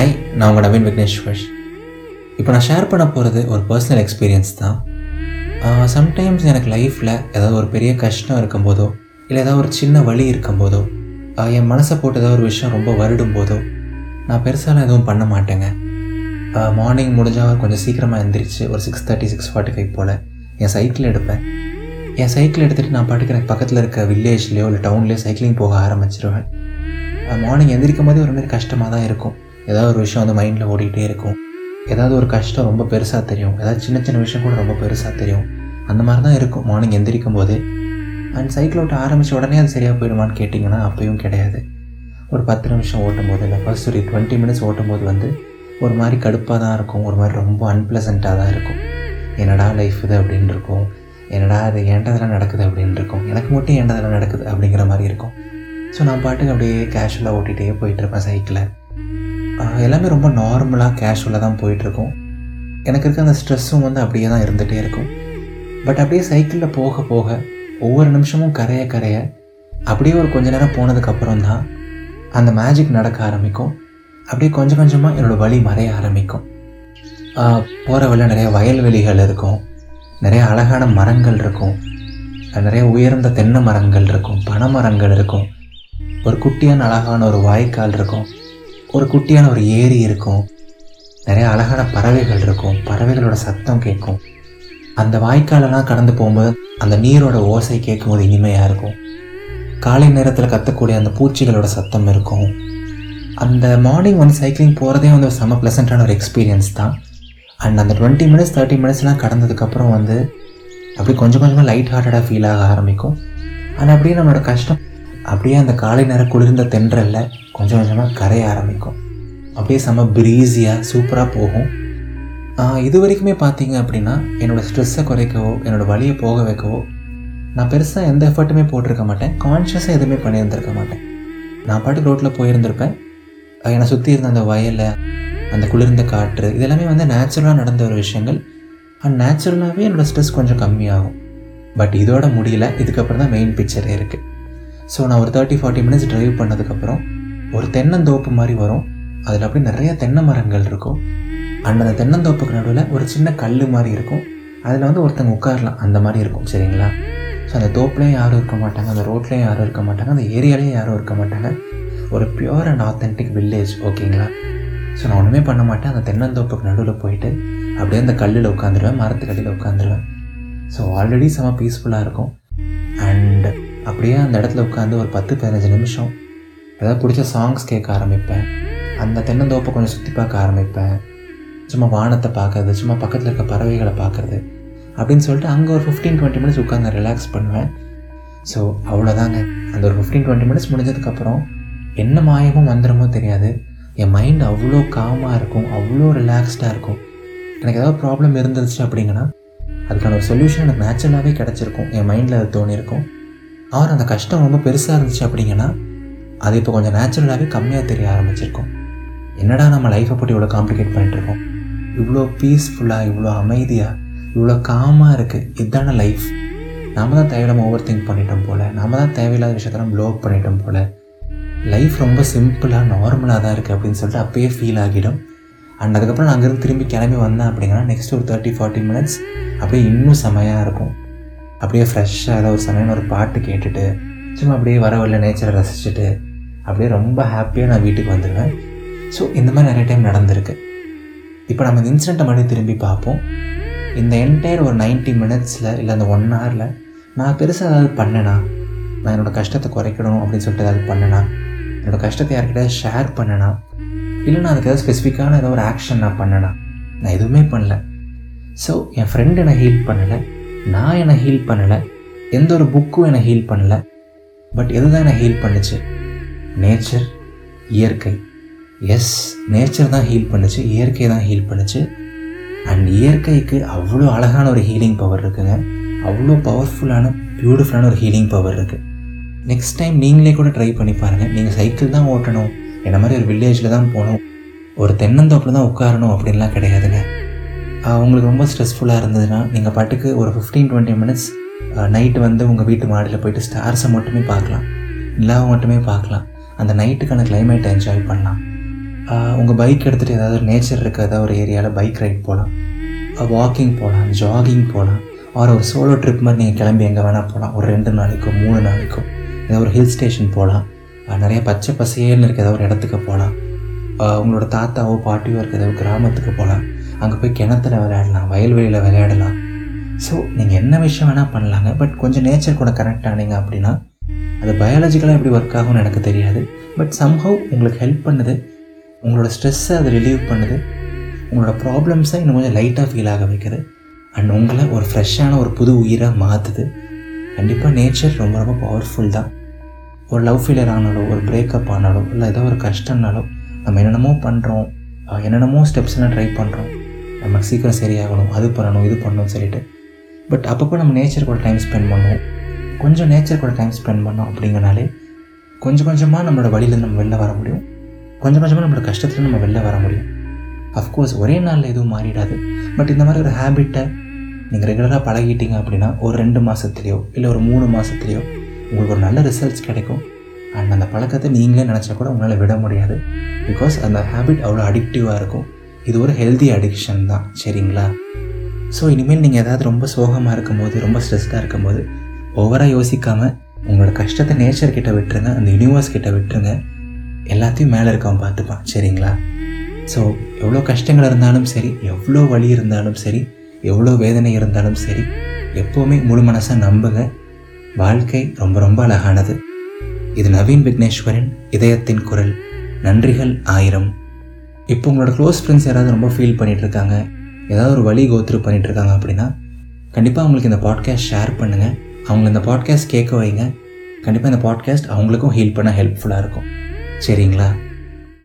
Hi நான் உங்கள் நவீன் விக்னேஸ்வர் இப்போ நான் ஷேர் பண்ண போகிறது ஒரு பர்சனல் எக்ஸ்பீரியன்ஸ் தான். சம்டைம்ஸ் எனக்கு லைஃப்பில் ஏதாவது ஒரு பெரிய கஷ்டம் இருக்கும்போதோ இல்லை ஏதாவது ஒரு சின்ன வழி இருக்கும்போதோ என் மனசை போட்டு ஏதாவது ஒரு விஷயம் ரொம்ப வருடும் போதோ நான் பெருசாலாம் எதுவும் பண்ண மாட்டேங்க. மார்னிங் முடிஞ்சால் கொஞ்சம் சீக்கிரமாக எழுந்திரிச்சு ஒரு six thirty six forty five போல் என் சைக்கிள் எடுப்பேன். என் சைக்கிள் எடுத்துகிட்டு நான் பாட்டுக்கு எனக்கு பக்கத்தில் இருக்க வில்லேஜ்லேயோ இல்லை டவுன்லேயோ சைக்கிளிங் போக ஆரம்பிச்சிருவேன். மார்னிங் எந்திரிக்கும் போதே ஒரு மாதிரி கஷ்டமாக தான் இருக்கும். ஏதாவது ஒரு விஷயம் வந்து மைண்டில் ஓடிக்கிட்டே இருக்கும். ஏதாவது ஒரு கஷ்டம் ரொம்ப பெருசாக தெரியும். ஏதாவது சின்ன சின்ன விஷயம் கூட ரொம்ப பெருசாக தெரியும். அந்த மாதிரி தான் இருக்கும். மார்னிங் எந்திரிக்கும் போது. அண்ட் சைக்கிள் ஓட்ட ஆரம்பித்த உடனே அது சரியாக போயிடுமான்னு கேட்டிங்கன்னா அப்பயும் கிடையாது. ஒரு பத்து நிமிஷம் ஓட்டும் போது இல்லை ஃபர்ஸ்ட் ஒரு டுவெண்ட்டி மினிட்ஸ் ஓட்டும் போது வந்து ஒரு மாதிரி கடுப்பாக தான் இருக்கும். ஒரு மாதிரி ரொம்ப அன்பிளசண்ட்டாக தான் இருக்கும். என்னடா லைஃப் இது அப்படின்னு இருக்கும். என்னடா அது ஏண்டதெல்லாம் நடக்குது அப்படின்னு இருக்கும். எனக்கு மட்டும் ஏண்டதெல்லாம் நடக்குது அப்படிங்கிற மாதிரி இருக்கும். ஸோ நான் பாட்டுக்கு அப்படியே கேஷுவலாக ஓட்டிகிட்டே போயிட்டுருப்பேன் சைக்கிளை எல்லாமே ரொம்ப நார்மலாக கேஷுவலாக தான் போயிட்டுருக்கும். எனக்கு இருக்க அந்த ஸ்ட்ரெஸ்ஸும் வந்து அப்படியே தான் இருந்துகிட்டே இருக்கும். பட் அப்படியே சைக்கிளில் போக போக ஒவ்வொரு நிமிஷமும் கரைய கரைய அப்படியே ஒரு கொஞ்ச நேரம் போனதுக்கப்புறம் தான் அந்த மேஜிக் நடக்க ஆரம்பிக்கும். அப்படியே கொஞ்சம் கொஞ்சமாக என்னோடய வழி மறைய ஆரம்பிக்கும். போகிற வழியில் நிறைய வயல்வெளிகள் இருக்கும். நிறைய அழகான மரங்கள் இருக்கும். நிறைய உயர்ந்த தென்னை மரங்கள் இருக்கும். பனை மரங்கள் இருக்கும். ஒரு குட்டியான அழகான ஒரு வாய்க்கால் இருக்கும். ஒரு குட்டியான ஒரு ஏரி இருக்கும். நிறைய அழகான பறவைகள் இருக்கும். பறவைகளோட சத்தம் கேட்கும். அந்த வாய்க்காலெல்லாம் கடந்து போகும்போது அந்த நீரோட ஓசை கேட்கும்போது இனிமையாக இருக்கும். காலை நேரத்தில் கத்தக்கூடிய அந்த பூச்சிகளோட சத்தம் இருக்கும். அந்த மார்னிங் வந்து சைக்கிளிங் போகிறதே வந்து ஒரு செம ப்ளசண்ட்டான ஒரு எக்ஸ்பீரியன்ஸ் தான். அண்ட் அந்த டுவெண்ட்டி மினிட்ஸ் தேர்ட்டி மினிட்ஸ்லாம் கடந்ததுக்கப்புறம் வந்து அப்படி கொஞ்சம் கொஞ்சமாக லைட் ஹார்ட்டடாக ஃபீல் ஆக ஆரம்பிக்கும். ஆனால் அப்படியே நம்மளோட கஷ்டம் அப்படியே அந்த காலை நேரம் குளிர்ந்த தென்றலில் கொஞ்சம் கொஞ்சமாக கரைய ஆரம்பிக்கும். அப்படியே செம்ம ப்ரீஸியாக சூப்பராக போகும். இது வரைக்குமே பார்த்தீங்க அப்படின்னா என்னோடய ஸ்ட்ரெஸ்ஸை குறைக்கவோ என்னோடய வழியை போக வைக்கவோ நான் பெருசாக எந்த எஃபர்ட்டுமே போட்டிருக்க மாட்டேன். கான்ஷியஸாக எதுவுமே பண்ணியிருந்திருக்க மாட்டேன். நான் பாட்டுக்கு ரோட்டில் போயிருந்திருப்பேன். என்னை சுற்றி இருந்த அந்த வயலை அந்த குளிர்ந்த காற்று இதெல்லாமே வந்து நேச்சுரலாக நடந்த ஒரு விஷயங்கள். அண்ட் நேச்சுரலாகவே என்னோடய ஸ்ட்ரெஸ் கொஞ்சம் கம்மியாகும். பட் இதோட முடியல. இதுக்கப்புறம் தான் மெயின் பிக்சரே இருக்குது ஸோ நான் ஒரு தேர்ட்டி ஃபார்ட்டி மினிட்ஸ் ட்ரைவ் பண்ணதுக்கப்புறம் ஒரு தென்னந்தோப்பு மாதிரி வரும். அதில் அப்படி நிறைய தென்னை மரங்கள் இருக்கும். அண்ட் அந்த தென்னந்தோப்புக்கு நடுவில் ஒரு சின்ன கல் மாதிரி இருக்கும். அதில் வந்து ஒருத்தங்க உட்காரலாம். அந்த மாதிரி இருக்கும். சரிங்களா? ஸோ அந்த தோப்புலேயும் யாரும் இருக்க மாட்டாங்க. அந்த ரோட்லேயும் யாரும் இருக்க மாட்டாங்க. அந்த ஏரியாலேயும் யாரும் இருக்க மாட்டாங்க. ஒரு பியூர் அண்ட் ஆத்தென்டிக் வில்லேஜ் ஓகேங்களா? ஸோ நான் ஒன்றுமே பண்ண மாட்டேன். அந்த தென்னந்தோப்புக்கு நடுவில் போயிட்டு அப்படியே அந்த கல்லில் உட்காந்துருவேன். மரத்துக்கடியில் உட்காந்துருவேன். ஸோ ஆல்ரெடி செம பீஸ்ஃபுல்லாக இருக்கும். அண்ட் அப்படியே அந்த இடத்துல உட்காந்து ஒரு பத்து பதினஞ்சு நிமிஷம் ஏதாவது பிடிச்ச சாங்ஸ் கேட்க ஆரம்பிப்பேன். அந்த தென்னந்தோப்பை கொஞ்சம் சுற்றி பார்க்க ஆரம்பிப்பேன். சும்மா வானத்தை பார்க்கறது சும்மா பக்கத்தில் இருக்க பறவைகளை பார்க்குறது அப்படின்னு சொல்லிட்டு அங்கே ஒரு ஃபிஃப்டீன் டுவெண்ட்டி மினிட்ஸ் உட்காந்து ரிலாக்ஸ் பண்ணுவேன். ஸோ அவ்வளோதாங்க அந்த ஒரு ஃபிஃப்டீன் டுவெண்ட்டி மினிட்ஸ் முடிஞ்சதுக்கப்புறம் என்ன மாயமும் வந்துடுமோ தெரியாது. என் மைண்ட் அவ்வளோ காமாக இருக்கும் அவ்வளோ ரிலாக்ஸ்டாக இருக்கும். எனக்கு ஏதாவது ப்ராப்ளம் இருந்துச்சு அப்படிங்கன்னா அதுக்கான ஒரு சொல்யூஷன் எனக்கு நேச்சுரலாகவே கிடச்சிருக்கும். என் மைண்டில் அது தோணியிருக்கும். அவர் அந்த கஷ்டம் ரொம்ப பெருசாக இருந்துச்சு அப்படிங்கன்னா அது இப்போ கொஞ்சம் நேச்சுரலாகவே கம்மியாக தெரிய ஆரம்பிச்சிருக்கும். என்னடா நம்ம லைஃப்பை போட்டு இவ்வளோ காம்ப்ளிகேட் பண்ணிட்டுருக்கோம்? இவ்வளோ பீஸ்ஃபுல்லாக இவ்வளோ அமைதியாக இவ்வளோ காமாக இருக்குது இதுதான லைஃப் நாம் தான் தேவையில்லாமல் ஓவர் திங்க் பண்ணிட்டோம் போல். நாம் தான் தேவையில்லாத விஷயத்தெல்லாம் ப்ளோ பண்ணிட்டோம் போல். லைஃப் ரொம்ப சிம்பிளாக நார்மலாக தான் இருக்குது அப்படின்னு சொல்லிட்டு அப்பயே ஃபீல் ஆகிடும். அண்ட் அதுக்கப்புறம் நான் அங்கேருந்து திரும்பி கிளம்பி வந்தேன் அப்படிங்கன்னா நெக்ஸ்ட் ஒரு தேர்ட்டி ஃபார்ட்டி மினிட்ஸ் அப்படியே இன்னும் செமையாக இருக்கும். அப்படியே ஃப்ரெஷ்ஷாக ஏதாவது ஒரு சமையல் ஒரு பாட்டு கேட்டுட்டு சும்மா அப்படியே வர வரல நேச்சரை ரசிச்சுட்டு அப்படியே ரொம்ப ஹாப்பியாக நான் வீட்டுக்கு வந்துடுவேன் ஸோ இந்த மாதிரி நிறைய டைம் நடந்திருக்கு. இப்போ நம்ம இந்த இன்சிடெண்ட்டை மறுபடியும் திரும்பி பார்ப்போம். இந்த என்டையர் ஒரு நைன்ட்டி மினிட்ஸில் இல்லை அந்த ஒன் ஹவரில் நான் பெருசாக ஏதாவது பண்ணேனா? நான் என்னோடய கஷ்டத்தை குறைக்கணும் அப்படின்னு சொல்லிட்டு ஏதாவது பண்ணேனா? என்னோடய கஷ்டத்தை யார்கிட்ட ஷேர் பண்ணனா? இல்லை நான் அதுக்கு ஏதாவது ஸ்பெசிஃபிக்கான ஏதோ ஒரு ஆக்ஷன் நான் பண்ணேனா? நான் எதுவுமே பண்ணல. ஸோ என் ஃப்ரெண்டு என்னை ஹீல் பண்ணலை. நான் என்னை ஹீல் பண்ணலை. எந்த ஒரு புக்கும் என்னை ஹீல் பண்ணலை. பட் எது தான் என்னை ஹீல் பண்ணுச்சு? நேச்சர் இயற்கை. எஸ் நேச்சர் தான் ஹீல் பண்ணுச்சு இயற்கை தான் ஹீல் பண்ணுச்சு. அண்ட் இயற்கைக்கு அவ்வளோ அழகான ஒரு ஹீலிங் பவர் இருக்குங்க. அவ்வளோ பவர்ஃபுல்லான பியூட்டிஃபுல்லான ஒரு ஹீலிங் பவர் இருக்குது நெக்ஸ்ட் டைம் நீங்களே கூட ட்ரை பண்ணி பாருங்கள் நீங்கள் சைக்கிள் தான் ஓட்டணும். என்ன மாதிரி ஒரு வில்லேஜில் தான் போகணும். ஒரு தென்னந்தோப்பில் தான் உட்காரணும் அப்படின்லாம் கிடையாதுங்க. உங்களுக்கு ரொம்ப ஸ்ட்ரெஸ்ஃபுல்லாக இருந்ததுன்னா நீங்கள் பாட்டுக்கு ஒரு ஃபிஃப்டீன் டுவெண்ட்டி மினிட்ஸ் நைட்டு வந்து உங்கள் வீட்டு மாடியில் போயிட்டு ஸ்டார்ஸை மட்டுமே பார்க்கலாம். நிலாவை மட்டுமே பார்க்கலாம். அந்த நைட்டுக்கான கிளைமேட்டை என்ஜாய் பண்ணலாம். உங்கள் பைக் எடுத்துகிட்டு ஏதாவது ஒரு நேச்சர் இருக்க ஏதாவது ஒரு ஏரியாவில் பைக் ரைட் போகலாம் வாக்கிங் போகலாம் ஜாகிங் போகலாம் ஆர் ஒரு சோலோ ட்ரிப் மாதிரி நீங்கள் கிளம்பி எங்கே வேணால் போகலாம் ஒரு ரெண்டு நாளைக்கோ மூணு நாளைக்கோ. ஏதாவது ஒரு ஹில் ஸ்டேஷன் போகலாம் நிறைய பச்சை பசேல்னு இருக்க ஏதாவது ஒரு இடத்துக்கு போகலாம் உங்களோட தாத்தாவோ பாட்டியோ இருக்க ஏதாவது கிராமத்துக்கு போகலாம் அங்கே போய் கிணத்துல விளையாடலாம் வயல்வெளியில் விளையாடலாம். ஸோ நீங்கள் என்ன விஷயம் வேணால் பண்ணலாங்க. பட் கொஞ்சம் நேச்சர் கூட கனெக்ட் ஆனீங்க அப்படின்னா அது பயாலஜிக்கலாக எப்படி ஒர்க் ஆகும்னு எனக்கு தெரியாது. பட் சம்ஹவ் உங்களுக்கு ஹெல்ப் பண்ணுது. உங்களோட ஸ்ட்ரெஸ்ஸை அது ரிலீவ் பண்ணுது. உங்களோட ப்ராப்ளம்ஸை இன்னும் கொஞ்சம் லைட்டாக ஃபீல் ஆக வைக்குது. அண்ட் உங்களை ஒரு ஃப்ரெஷ்ஷான ஒரு புது உயிராக மாற்றுது கண்டிப்பாக நேச்சர் ரொம்ப ரொம்ப பவர்ஃபுல் தான். ஒரு லவ் ஃபீலியர் ஆனாலோ ஒரு பிரேக்கப் ஆனாலோ இல்லை ஏதோ ஒரு கஷ்டம்னாலோ நம்ம என்னென்னமோ பண்ணுறோம் என்னென்னமோ ஸ்டெப்ஸ்லாம் ட்ரை பண்ணுறோம் நமக்கு சீக்கிரம் சரியாகணும் அது பண்ணணும் இது பண்ணணும்னு சொல்லிட்டு. பட் அப்பப்போ நம்ம நேச்சர் கூட டைம் ஸ்பெண்ட் பண்ணுவோம். கொஞ்சம் நேச்சர் கூட டைம் ஸ்பெண்ட் பண்ணோம் அப்படிங்கனாலே கொஞ்சம் கொஞ்சமாக நம்மளோட வழியிலேருந்து நம்ம வெளில வர முடியும். கொஞ்சம் கொஞ்சமாக நம்மளோட கஷ்டத்தில் நம்ம வெளில வர முடியும். அஃப்கோர்ஸ் ஒரே நாளில் எதுவும் மாறிடாது. பட் இந்த மாதிரி ஒரு ஹேபிட்டை நீங்கள் ரெகுலராக பழகிட்டீங்க அப்படின்னா ஒரு ரெண்டு மாதத்துலேயோ இல்லை ஒரு மூணு மாதத்துலேயோ உங்களுக்கு ஒரு நல்ல ரிசல்ட்ஸ் கிடைக்கும். அண்ட் அந்த பழக்கத்தை நீங்களே நினச்சா கூட உங்களால் விட முடியாது. பிகாஸ் அந்த ஹேபிட் அவ்வளோ அடிக்டிவாக இருக்கும். இது ஒரு ஹெல்தி அடிக்ஷன் தான். சரிங்களா? ஸோ இனிமேல் நீங்கள் ஏதாவது ரொம்ப சோகமாக இருக்கும்போது ரொம்ப ஸ்ட்ரெஸ்டாக இருக்கும்போது ஓவராக யோசிக்காமல் உங்களோட கஷ்டத்தை நேச்சர் கிட்ட விட்டுருங்க அந்த யூனிவர்ஸ் கிட்ட விட்டுருங்க. எல்லாத்தையும் மேலே இருக்கவன் பார்த்துப்பான் சரிங்களா? ஸோ எவ்வளோ கஷ்டங்கள் இருந்தாலும் சரி எவ்வளோ வலி இருந்தாலும் சரி எவ்வளோ வேதனை இருந்தாலும் சரி எப்போவுமே முழு மனசாக நம்புங்க. வாழ்க்கை ரொம்ப ரொம்ப அழகானது. இது நவீன் விக்னேஸ்வரின் இதயத்தின் குரல். நன்றிகள் ஆயிரம். இப்போ உங்களோட க்ளோஸ் ஃப்ரெண்ட்ஸ் யாராவது ரொம்ப ஃபீல் பண்ணிகிட்டு இருக்காங்க ஏதாவது ஒரு வழி கோத்ரூ பண்ணிகிட்டு இருக்காங்க அப்படின்னா கண்டிப்பாக அவங்களுக்கு இந்த பாட்காஸ்ட் ஷேர் பண்ணுங்கள் அவங்கள இந்த பாட்காஸ்ட் கேட்க வைங்க. கண்டிப்பாக இந்த பாட்காஸ்ட் அவங்களுக்கும் ஹீல் பண்ண ஹெல்ப்ஃபுல்லாக இருக்கும். சரிங்களா?